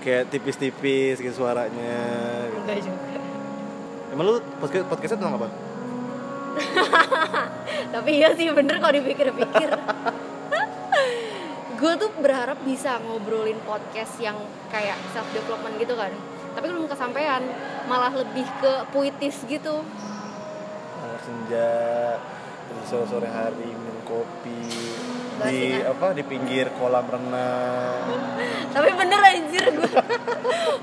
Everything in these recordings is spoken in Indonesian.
kayak tipis-tipis gitu suaranya. Gitu. enggak juga. Emang lu podcast podcastnya tentang apa? Tapi iya sih bener kalau dipikir-pikir. Gue tuh berharap bisa ngobrolin podcast yang kayak self development gitu kan. Tapi belum kesampaian. Malah lebih ke puitis gitu. Senja terus sore-sore hari kopi di apa di pinggir kolam renang. Tapi bener anjir gue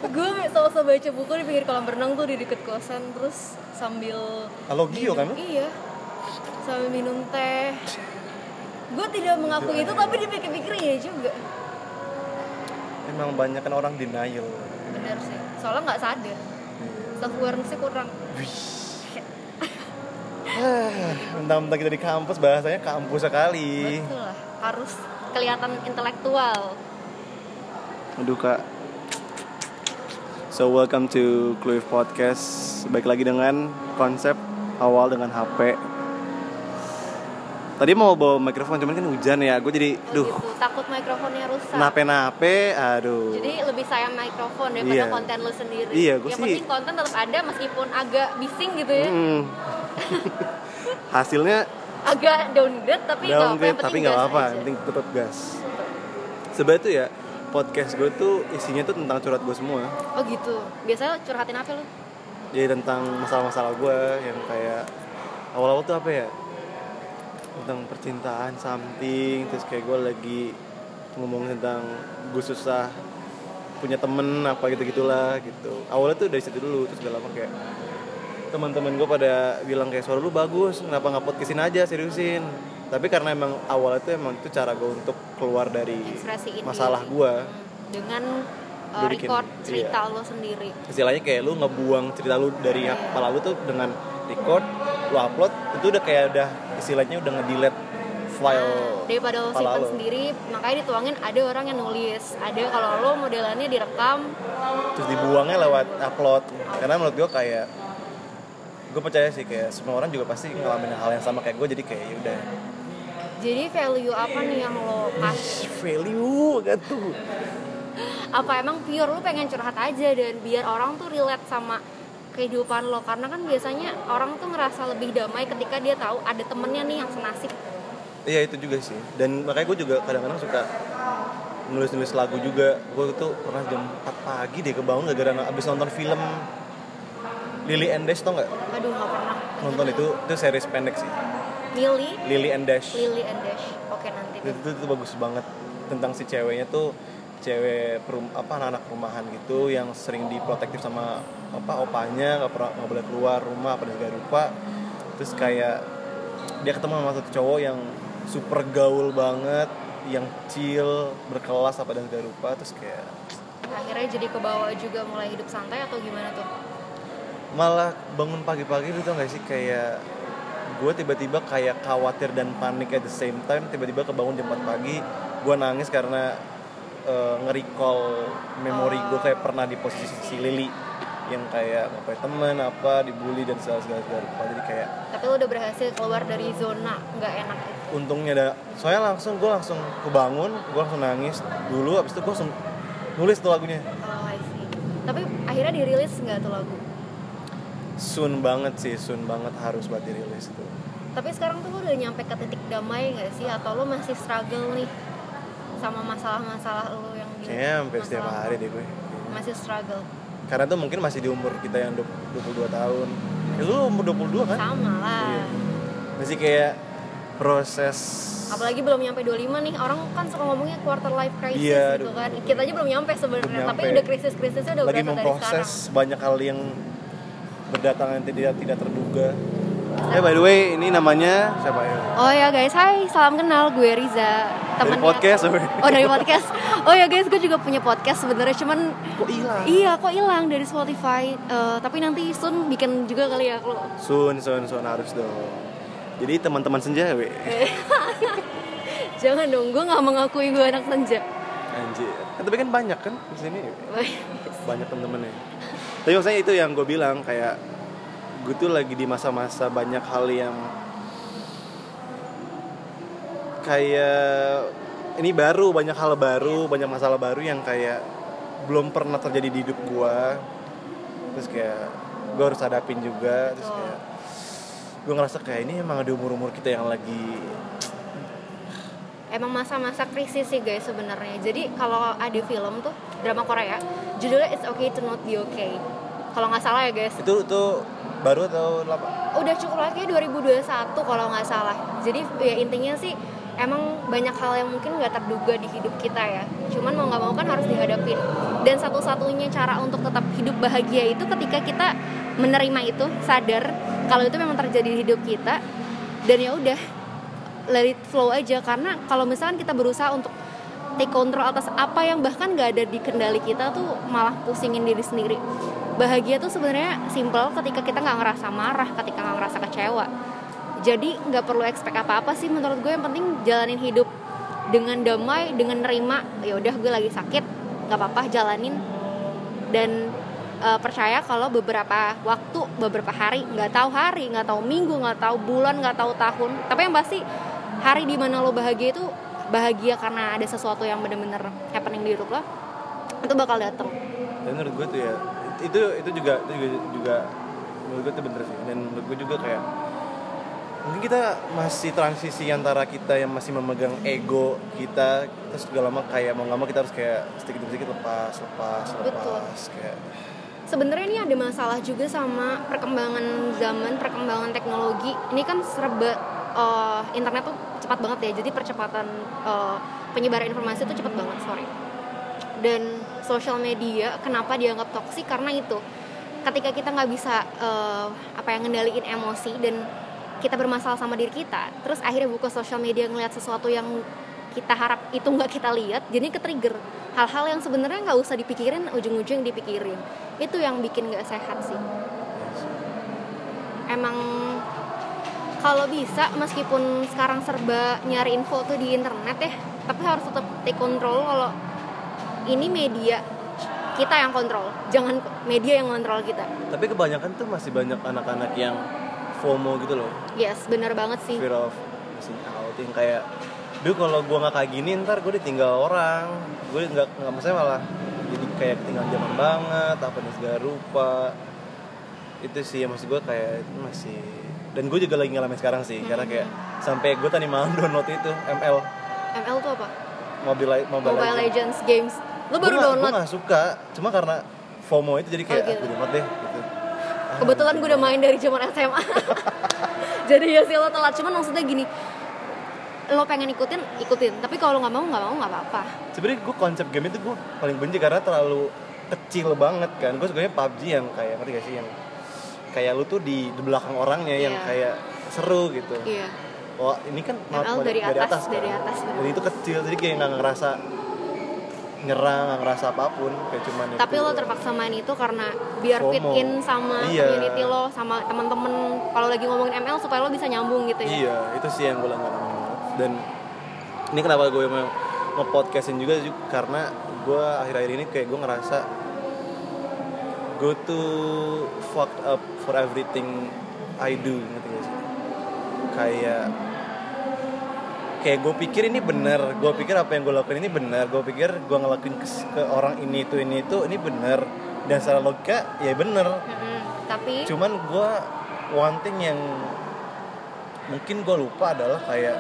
gue selesai baca buku di pinggir kolam renang tuh di deket kosan terus sambil halo Gio kan? iya. Sambil minum teh. Gue tidak mengakui itu tapi dipikir-pikir iya juga. Emang banyak kan orang denial. Bener sih. Soalnya nggak sadar. Self awarenessnya kurang mentang-mentang kita di kampus bahasanya kampus sekali. Betul lah harus kelihatan intelektual. Aduh kak. So welcome to Clue Podcast. Baik lagi dengan konsep awal dengan HP tadi mau bawa mikrofon cuman kan hujan ya. Gue jadi duh. gitu. Takut mikrofonnya rusak. Nape-nape aduh. Jadi lebih sayang mikrofon daripada Iya. konten lu sendiri. Iya, yang sih- penting konten tetap ada meskipun agak bising gitu ya. Hmm. hasilnya agak downgrade tapi downgrade tapi nggak apa-apa yang penting tetap gas. Sebenarnya tuh ya podcast gue tuh isinya tuh tentang curhat gue semua. Oh gitu biasanya curhatin apa lu? Jadi tentang masalah-masalah gue yang kayak awal-awal tuh apa ya? Tentang percintaan something terus kayak gue lagi ngomong tentang gue susah punya temen apa gitu gitulah gitu. Awalnya tuh dari situ dulu terus udah lama kayak teman-teman gue pada bilang kayak suara lu bagus kenapa nggak podcastin aja seriusin? Tapi karena emang awalnya tuh emang itu cara gue untuk keluar dari ekspresiin masalah gue dengan uh, Gue bikin, record cerita iya. lo sendiri. Istilahnya kayak lu ngebuang cerita lu dari kepala lu tuh dengan record lu upload itu udah kayak udah istilahnya udah nge-delete file Nah, daripada lo simpan lo. sendiri makanya dituangin ada orang yang nulis. Ada kalau lo modelannya direkam. Terus dibuangnya lewat upload. Karena menurut gue kayak gue percaya sih kayak semua orang juga pasti ngalamin hal yang sama kayak gue jadi kayak ya udah. Jadi value apa nih yang lo kasih value gitu apa emang pure lo pengen curhat aja dan biar orang tuh relate sama kehidupan lo? Karena kan biasanya orang tuh ngerasa lebih damai ketika dia tahu ada temennya nih yang senasib. Iya itu juga sih. Dan makanya gue juga kadang-kadang suka nulis-nulis lagu juga. Gue tuh pernah jam 4 pagi deh kebangun gara-gara abis nonton film Lily and Dash tau nggak? Aduh nggak pernah. Nonton itu itu series pendek sih. Lily? Lily and Dash. Lily and Dash. Oke nanti itu, itu, itu bagus banget tentang si ceweknya tuh cewek perum, apa anak-anak rumahan gitu yang sering diprotektif sama apa opanya nggak pernah nggak boleh keluar rumah apa dan segala rupa. Terus kayak dia ketemu sama satu cowok yang super gaul banget yang chill berkelas apa dan segala rupa. Terus kayak akhirnya jadi ke bawah juga mulai hidup santai atau gimana tuh malah bangun pagi-pagi itu tau gak sih? Kayak gue tiba-tiba kayak khawatir dan panik at the same time. Tiba-tiba kebangun jam 4 pagi gue nangis karena eh, nge-recall memori gue kayak pernah di posisi si Lily yang kayak punya temen apa dibully dan segala segala jadi kayak tapi lo udah berhasil keluar dari zona nggak enak itu? Untungnya ada soalnya langsung gue langsung kebangun gue langsung nangis dulu abis itu gue langsung nulis tuh lagunya. Oh I see. Tapi akhirnya dirilis nggak tuh lagu soon banget sih soon banget harus buat dirilis itu. Tapi sekarang tuh lo udah nyampe ke titik damai nggak sih? Atau lo masih struggle nih sama masalah-masalah lo yang di kayaknya hampir setiap hari deh gue. Masih struggle? Karena tuh mungkin masih di umur kita yang 22 tahun. Ya, lu umur 22 kan? Sama lah. Iya. masih kayak proses apalagi belum nyampe 25 nih orang kan suka ngomongnya quarter life crisis Iya, gitu kan. Kita aja belum nyampe sebenarnya tapi udah krisis-krisisnya udah lagi memproses banyak hal yang berdatangan tidak tidak terduga. Eh by the way ini namanya siapa ya? Oh ya guys, hai, salam kenal. Gue Riza dari temennya- podcast sorry. Oh dari podcast. Oh ya guys, gue juga punya podcast sebenarnya, cuman kok hilang? Iya kok hilang dari Spotify. Eh, tapi nanti soon bikin juga kali ya kalau. sun sun sun harus dong. Jadi teman-teman senja we. Jangan dong, gue nggak mengakui gue anak senja. anjir. Kan, tapi kan banyak kan di sini banyak temen-temennya tapi maksudnya itu yang gue bilang kayak gue tuh lagi di masa-masa banyak hal yang kayak ini baru banyak hal baru banyak masalah baru yang kayak belum pernah terjadi di hidup gue terus kayak gue harus hadapin juga terus kayak gue ngerasa kayak ini emang ada umur umur kita yang lagi emang masa-masa krisis sih guys sebenarnya. Jadi kalau ada film tuh drama Korea judulnya It's Okay to Not Be Okay. Kalau nggak salah ya guys. Itu itu baru atau lama? Udah cukup lagi 2021 kalau nggak salah. Jadi ya intinya sih emang banyak hal yang mungkin nggak terduga di hidup kita ya. Cuman mau nggak mau kan harus dihadapin. Dan satu-satunya cara untuk tetap hidup bahagia itu ketika kita menerima itu sadar kalau itu memang terjadi di hidup kita dan ya udah let it flow aja. Karena kalau misalkan kita berusaha untuk take control atas apa yang bahkan nggak ada di kendali kita tuh malah pusingin diri sendiri. Bahagia tuh sebenarnya simple ketika kita nggak ngerasa marah ketika nggak ngerasa kecewa. Jadi nggak perlu expect apa apa sih menurut gue. Yang penting jalanin hidup dengan damai dengan nerima ya udah gue lagi sakit nggak apa-apa jalanin. Dan eh, percaya kalau beberapa waktu beberapa hari nggak tahu hari nggak tahu minggu nggak tahu bulan nggak tahu tahun. Tapi yang pasti hari di mana lo bahagia itu bahagia karena ada sesuatu yang bener-bener happening di hidup lo itu bakal datang dan menurut gue tuh ya itu itu juga itu juga, juga menurut gue tuh bener sih. Dan menurut gue juga kayak mungkin kita masih transisi antara kita yang masih memegang ego kita terus juga lama kayak mau nggak mau kita harus kayak sedikit demi sedikit lepas lepas Betul. lepas kayak. Sebenarnya ini ada masalah juga sama perkembangan zaman perkembangan teknologi. Ini kan serba eh, internet tuh cepat banget ya. Jadi percepatan eh, penyebaran informasi tuh cepat banget sorry. Dan sosial media kenapa dianggap toksik karena itu ketika kita nggak bisa eh, apa yang ngendaliin emosi dan kita bermasalah sama diri kita terus akhirnya buka sosial media ngeliat sesuatu yang kita harap itu nggak kita lihat jadi ke trigger hal-hal yang sebenarnya nggak usah dipikirin ujung-ujung dipikirin. Itu yang bikin nggak sehat sih. Emang kalau bisa meskipun sekarang serba nyari info tuh di internet ya tapi harus tetap take control kalau ini media kita yang kontrol jangan media yang kontrol kita. Tapi kebanyakan tuh masih banyak anak-anak yang FOMO gitu loh. Yes bener banget sih. Fear of missing out yang kayak Duh kalau gue nggak kayak gini ntar gue ditinggal orang. Gue nggak nggak maksudnya malah jadi kayak ketinggalan zaman banget apa nih segala rupa. Itu sih maksud gue kayak itu masih dan gue juga lagi ngalamin sekarang sih karena kayak sampai gue tadi malam download itu ML ML tuh apa? Mobile Mobile, Mobile Legends. Legends games. Lu baru Gue download? nggak suka cuma karena FOMO itu jadi kayak Oh, gitu. download deh gitu. Ah, kebetulan gitu. gue udah main dari zaman SMA jadi ya sih lo telat. Cuman maksudnya gini lo pengen ikutin ikutin. Tapi kalau lo nggak mau nggak mau nggak apa-apa. Sebenarnya gue konsep game itu gue paling benci karena terlalu kecil banget kan. Gue sebenarnya PUBG yang kayak ngerti gak sih yang kayak lu tuh di, di belakang orangnya yang Iya. kayak seru gitu iya oh ini kan ML dari atas, dari kan? atas, bener. dan itu kecil jadi kayak nggak ngerasa nyerang nggak ngerasa apa pun kayak cuman tapi itu. lo terpaksa main itu karena biar fit FOMO. in sama Iya. community lo sama temen-temen kalau lagi ngomongin ML supaya lo bisa nyambung gitu ya iya itu sih yang gue banget dan ini kenapa gue mau nge-podcastin juga ju- karena gue akhir-akhir ini kayak gue ngerasa gue tuh fucked up for everything I do ngerti gak sih kayak kayak gue pikir ini bener gue pikir apa yang gue lakuin ini bener gue pikir gue ngelakuin ke, ke orang ini itu ini itu ini bener dan secara logika ya bener Mm-mm. tapi cuman gue one thing yang mungkin gue lupa adalah kayak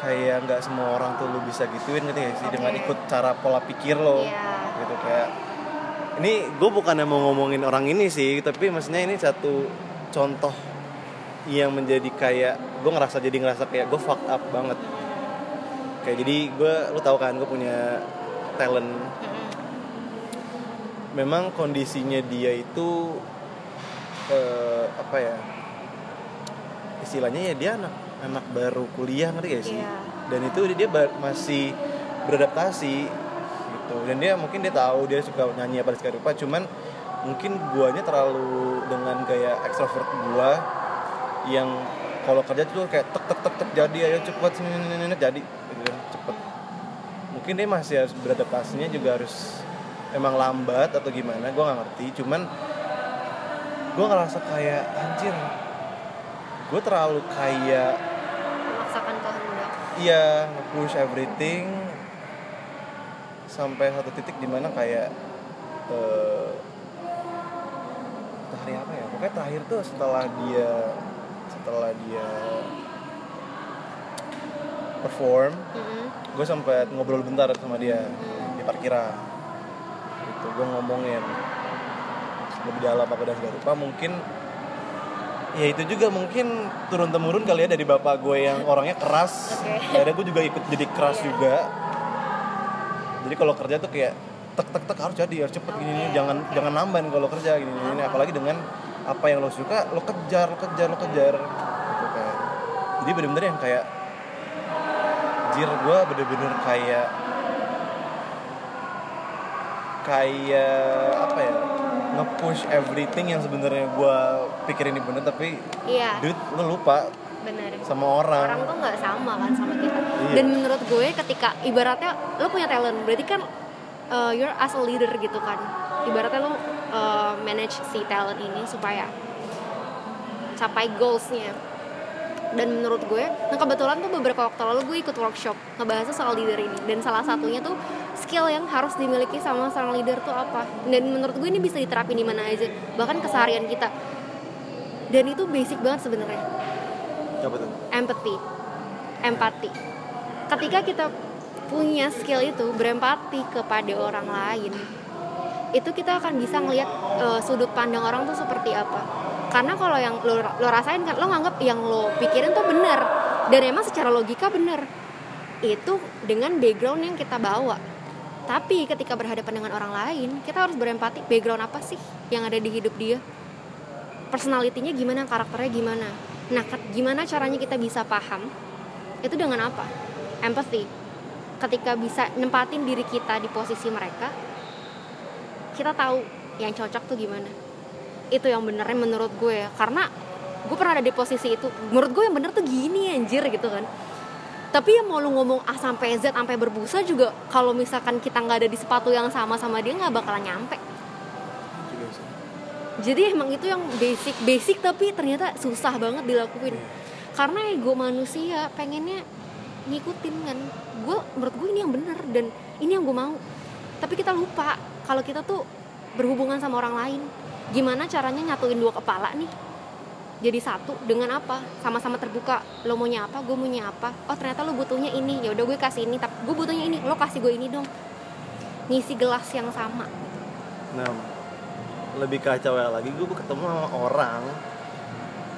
kayak nggak semua orang tuh lu bisa gituin gitu ya sih dengan Oke. ikut cara pola pikir lo Iya. gitu kayak ini gue bukan mau ngomongin orang ini sih tapi maksudnya ini satu contoh yang menjadi kayak gue ngerasa jadi ngerasa kayak gue fucked up banget kayak jadi gue lu tahu kan gue punya talent Mm-mm. memang kondisinya dia itu eh, apa ya istilahnya ya dia anak anak baru kuliah ngerti gak sih Iya. dan itu dia ba- masih beradaptasi gitu. Dan dia mungkin dia tahu dia suka nyanyi apa segala rupa cuman mungkin guanya terlalu dengan gaya ekstrovert gua yang kalau kerja tuh kayak tek tek tek tek jadi ayo cepet jadi gitu kan cepet. Mungkin dia masih harus beradaptasinya juga harus emang lambat atau gimana gue nggak ngerti. Cuman gue ngerasa kayak anjir gue terlalu kayak memaksakan kehendak. Iya nge-push everything sampai satu titik di mana kayak eh itu hari apa ya pokoknya terakhir tuh setelah dia setelah dia perform Mm-mm. gue sempet ngobrol bentar sama dia Hmm. di parkiran gitu gue ngomongin lebih dalam apa dan segala rupa mungkin ya itu juga mungkin turun temurun kali ya dari bapak gue yang orangnya keras Oke. akhirnya gue juga ikut jadi keras Iya. juga jadi kalau kerja tuh kayak tek tek tek harus jadi harus cepet gini gini. Oke, jangan jangan nambahin kalau kerja gini gini apalagi dengan apa yang lo suka lo kejar lo kejar lo kejar. Gitu kan jadi bener-bener yang kayak jir gue bener-bener kayak kayak apa ya nge-push everything yang sebenarnya gue pikir ini bener tapi iya. dude lo lupa bener. Sama orang, orang tuh nggak sama kan sama kita. Iya. dan menurut gue ketika ibaratnya lo punya talent berarti kan uh, you're as a leader gitu kan. Ibaratnya lo uh, manage si talent ini supaya capai goalsnya. Dan menurut gue nah kebetulan tuh beberapa waktu lalu gue ikut workshop ngebahasnya soal leader ini. Dan salah satunya tuh skill yang harus dimiliki sama seorang leader tuh apa. Dan menurut gue ini bisa diterapin di mana aja. Bahkan keseharian kita. Dan itu basic banget sebenarnya apa tuh? Empathy. Empati. Ketika kita punya skill itu berempati kepada orang lain itu kita akan bisa ngelihat eh, sudut pandang orang tuh seperti apa. Karena kalau yang lo, lo rasain kan lo nganggap yang lo pikirin tuh benar dan emang secara logika benar itu dengan background yang kita bawa. Tapi ketika berhadapan dengan orang lain kita harus berempati background apa sih yang ada di hidup dia? Personalitinya gimana karakternya gimana nah gimana caranya kita bisa paham? Itu dengan apa? Empathy. Ketika bisa nempatin diri kita di posisi mereka kita tahu yang cocok tuh gimana. Itu yang benernya menurut gue. Karena gue pernah ada di posisi itu. Menurut gue yang bener tuh gini anjir gitu kan. Tapi ya mau lu ngomong A sampai Z sampai berbusa juga kalau misalkan kita nggak ada di sepatu yang sama sama dia nggak bakalan nyampe. Sih. Jadi emang itu yang basic basic tapi ternyata susah banget dilakuin. Karena ego manusia pengennya ngikutin kan. Gue menurut gue ini yang benar dan ini yang gue mau. Tapi kita lupa kalau kita tuh berhubungan sama orang lain. Gimana caranya nyatuin dua kepala nih? Jadi satu dengan apa? Sama-sama terbuka lo maunya apa gue maunya apa? Oh ternyata lo butuhnya ini. Ya udah gue kasih ini tapi gue butuhnya ini. Lo kasih gue ini dong. Ngisi gelas yang sama. Nah, lebih kacau ya lagi gue ketemu sama orang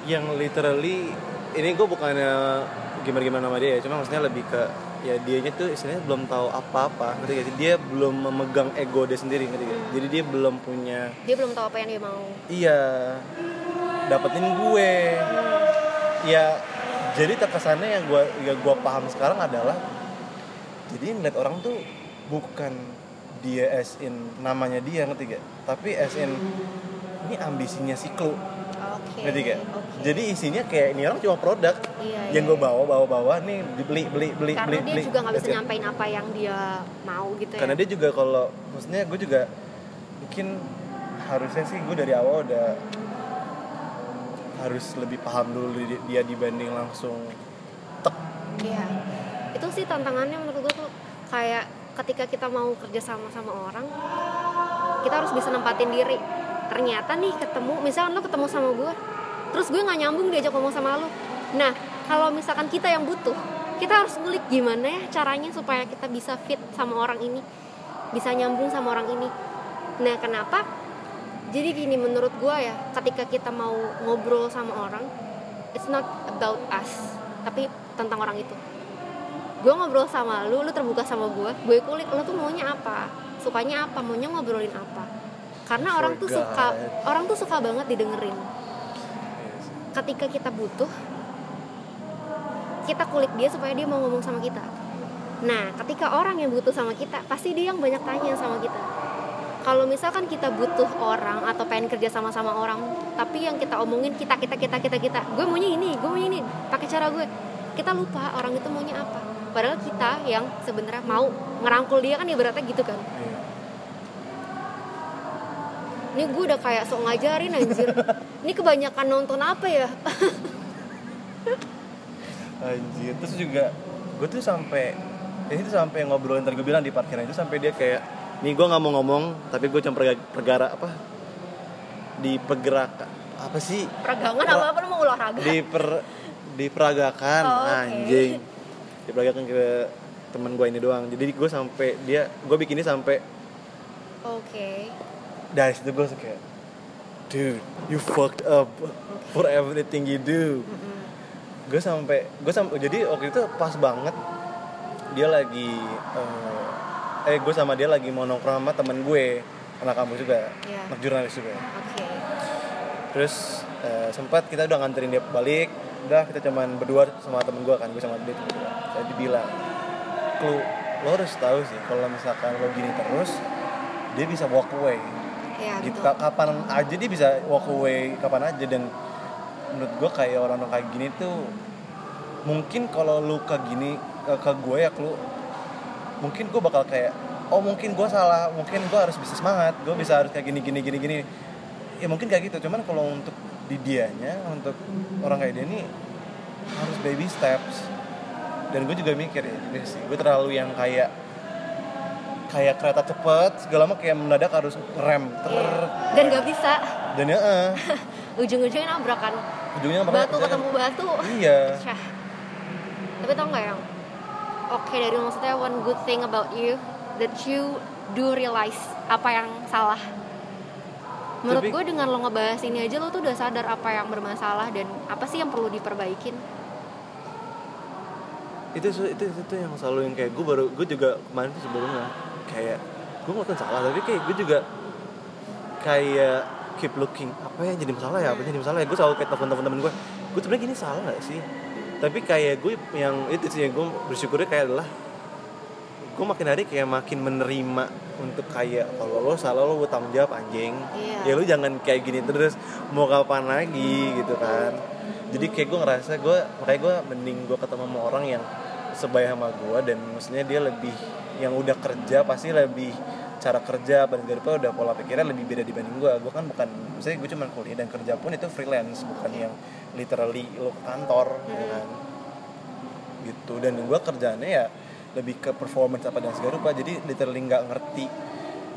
yang literally ini gue bukannya gimana gimana sama dia ya, cuma maksudnya lebih ke ya dianya tuh istilahnya belum tahu apa-apa ngerti gak sih? dia belum memegang ego dia sendiri ngerti gak? Hmm. jadi dia belum punya dia belum tahu apa yang dia mau iya dapetin gue ya jadi terkesannya yang gue yang gue paham sekarang adalah jadi ngeliat orang tuh bukan dia as in namanya dia ngerti gak? Tapi as in ini ambisinya si Klu oke ngerti gak? oke. jadi isinya kayak ini orang cuma produk. Iya, yang iya, gue bawa bawa bawa nih beli beli beli karena beli dia beli. juga nggak bisa nyampein apa yang dia mau gitu ya? Karena dia juga kalau maksudnya gue juga mungkin harusnya sih gue dari awal udah harus lebih paham dulu di- dia dibanding langsung tek. Iya. itu sih tantangannya menurut gue tuh kayak ketika kita mau kerja sama sama orang kita harus bisa nempatin diri. Ternyata nih ketemu misalkan lo ketemu sama gue terus gue nggak nyambung diajak ngomong sama lo. Nah kalau misalkan kita yang butuh kita harus ngulik gimana ya caranya supaya kita bisa fit sama orang ini bisa nyambung sama orang ini. Nah kenapa? Jadi gini menurut gue ya ketika kita mau ngobrol sama orang it's not about us tapi tentang orang itu gue ngobrol sama lu lu terbuka sama gue gue kulik lu tuh maunya apa? Sukanya apa? Maunya ngobrolin apa? Karena orang tuh suka orang tuh suka banget didengerin. Ketika kita butuh kita kulik dia supaya dia mau ngomong sama kita. Nah ketika orang yang butuh sama kita pasti dia yang banyak tanya sama kita. Kalau misalkan kita butuh orang atau pengen kerja sama sama orang tapi yang kita omongin kita kita kita kita kita gue maunya ini gue maunya ini. Pakai cara gue kita lupa orang itu maunya apa padahal kita yang sebenarnya mau ngerangkul dia kan ibaratnya gitu kan. Iya. ini gue udah kayak sok ngajarin anjir. Ini kebanyakan nonton apa ya? Anjir terus juga gue tuh sampai ini tuh sampai ngobrolin tadi gue bilang di parkiran itu sampai dia kayak nih gue nggak mau ngomong tapi gue cuma perga- pergara apa? Di pergerakan apa sih? Peragangan apa? Apa lu mau olahraga? di per diperagakan. Oh, oke. anjing diperagakan ke temen gue ini doang jadi gue sampai dia gue bikinnya sampai Oke. dari situ gue kayak dude you fucked up for everything you do Mm-mm. gue sampai gue sampai jadi waktu itu pas banget dia lagi eh, eh gue sama dia lagi mau nongkrong sama temen gue anak kampus juga Iya. anak jurnalis juga Oke. terus eh, sempat kita udah nganterin dia balik udah kita cuman berdua sama temen gue kan gue sama dia berdua saya dibilang lu lo harus tahu sih kalau misalkan lo gini terus dia bisa walk away. Ya, gitu. betul. Ka- kapan aja dia bisa walk away kapan aja. Dan menurut gue kayak orang-orang kayak gini tuh mungkin kalau lu kayak gini ke, ke gue ya lu mungkin gue bakal kayak oh mungkin gue salah mungkin gue harus bisa semangat gue bisa harus kayak gini gini gini gini. Ya mungkin kayak gitu. Cuman kalau untuk di dianya untuk orang kayak dia ini harus baby steps dan gue juga mikir ya juga sih gue terlalu yang kayak kayak kereta cepet segala mah kayak mendadak harus rem ter. Dan gak bisa. dan ya eh, Ujung-ujungnya nabrakan ujungnya makanya batu ketemu batu. iya Syah. Tapi tau gak yang Oke dari maksudnya one good thing about you That you do realize apa yang salah Menurut Tapi- gue dengan lo ngebahas ini aja lo tuh udah sadar apa yang bermasalah Dan apa sih yang perlu diperbaikin? Itu itu itu, itu yang selalu yang kayak gue baru gue juga kemarin tuh sebelumnya kayak gue ngelakuin salah tapi kayak gue juga kayak keep looking apa yang jadi masalah ya apa yang jadi masalah ya? Gue selalu kayak telepon teman-teman gue gue sebenarnya gini salah gak sih? Tapi kayak gue yang itu sih yang gue bersyukurnya kayak adalah gue makin hari kayak makin menerima untuk kayak kalau lo salah lo gue tanggung jawab anjing Iya. ya lu jangan kayak gini terus mau kapan lagi gitu kan jadi kayak gue ngerasa gue makanya gue mending gue ketemu sama orang yang sebaya sama gue dan maksudnya dia lebih yang udah kerja pasti lebih cara kerja pada daripada udah pola pikirnya lebih beda dibanding gue gue kan bukan misalnya gue cuma kuliah dan kerja pun itu freelance bukan yang literally lo ke kantor ya Hmm. kan gitu dan gue kerjaannya ya lebih ke performance apa dan segala rupa. Jadi literally nggak ngerti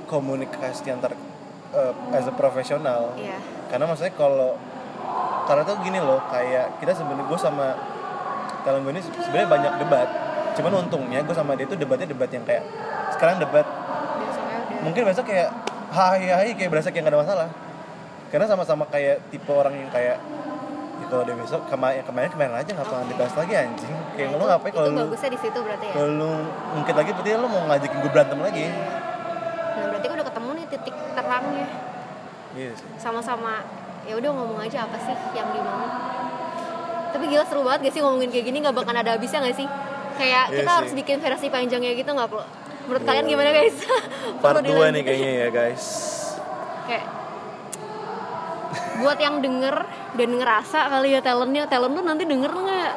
komunikasi antar uh, as a profesional Iya. Karena maksudnya kalau karena tuh gini loh kayak kita sebenarnya gue sama talent gue ini sebenarnya banyak debat. Cuman untungnya gue sama dia tuh debatnya debat yang kayak sekarang debat. Mungkin besok kayak hai hai kayak berasa kayak gak ada masalah. Karena sama-sama kayak tipe orang yang kayak ya kalau dia besok kemarin kemarin kemarin aja ngapain dibahas lagi anjing. Kayak Nah, lu ngapain kalau Itu lu bagusnya di situ berarti ya? kalau lu mungkin lagi berarti lu mau ngajakin gue berantem lagi. Nah berarti kan udah ketemu nih titik terangnya. Iya sih. Sama-sama ya udah ngomong aja apa sih yang dimau tapi gila seru banget gak sih ngomongin kayak gini? Nggak bakal ada habisnya gak sih? Kayak Iya kita sih. harus bikin versi panjangnya gitu nggak perlu? Menurut Iya. kalian gimana guys? Part Perlu 2 nih kayaknya ya guys buat yang denger dan ngerasa kali ya talentnya. Talent lu nanti denger nggak?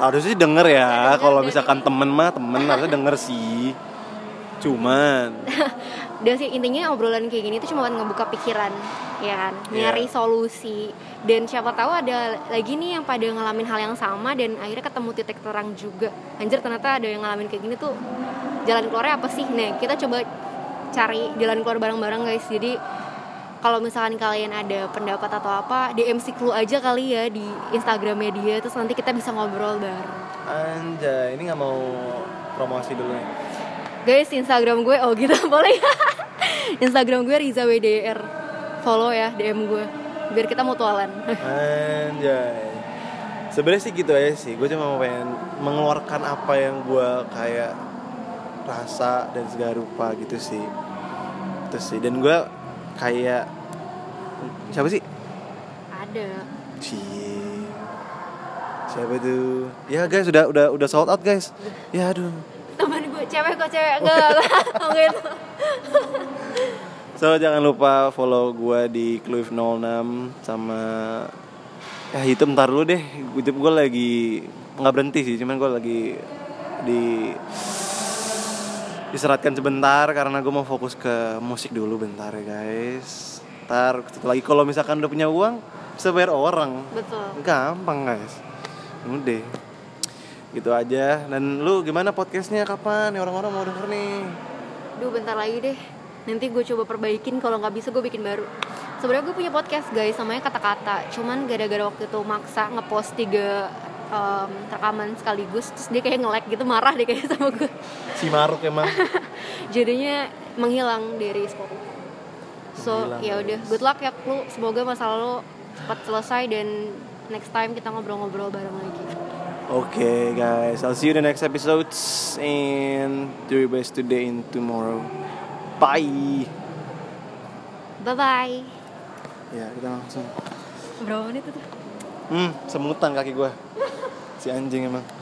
Harusnya sih denger ya. Denger kalau misalkan ini. temen mah temen harusnya denger sih. Cuman. Dan sih intinya obrolan kayak gini tuh cuma buat ngebuka pikiran ya kan? Iya. nyari solusi. Dan siapa tahu ada lagi nih yang pada ngalamin hal yang sama dan akhirnya ketemu titik terang juga. Anjir ternyata ada yang ngalamin kayak gini tuh jalan keluarnya apa sih? Nah kita coba cari jalan keluar bareng-bareng guys. Jadi kalau misalkan kalian ada pendapat atau apa DM si Clue aja kali ya di Instagramnya dia terus nanti kita bisa ngobrol bareng anjay ini nggak mau promosi dulu nih Guys, Instagram gue oh gitu boleh. Instagram gue Riza WDR. Follow ya DM gue biar kita mutualan. Anjay. Sebenarnya sih gitu aja sih. Gue cuma mau pengen mengeluarkan apa yang gue kayak rasa dan segala rupa gitu sih. Itu sih. Dan gue kayak siapa sih? Ada. Cie. Siapa tuh? Ya guys, udah udah udah sold out guys. Ya aduh. Teman gue cewek kok cewek enggak enggak gitu. So jangan lupa follow gue di Cliff 06 sama ya YouTube ntar dulu deh. YouTube gue lagi nggak berhenti sih, cuman gue lagi di diseratkan sebentar karena gue mau fokus ke musik dulu bentar ya guys. Ntar lagi kalau misalkan udah punya uang bisa bayar orang. Betul. Gampang guys. Udah. gitu aja dan lu gimana podcastnya kapan nih orang-orang mau denger nih Duh bentar lagi deh Nanti gue coba perbaikin kalau nggak bisa gue bikin baru Sebenarnya gue punya podcast guys namanya kata-kata Cuman gara-gara waktu itu maksa ngepost tiga em, rekaman sekaligus Terus dia kayak nge-lag gitu marah deh kayak sama gue si Maruk emang Jadinya menghilang dari Spotify So ya udah good luck ya lu Semoga masalah lo cepat selesai dan next time kita ngobrol-ngobrol bareng lagi Oke guys, I'll see you in the next episodes and do your best today and tomorrow. Bye. Bye-bye Ya kita langsung. Berapa menit itu? Hmm, semutan kaki gue. Si anjing emang.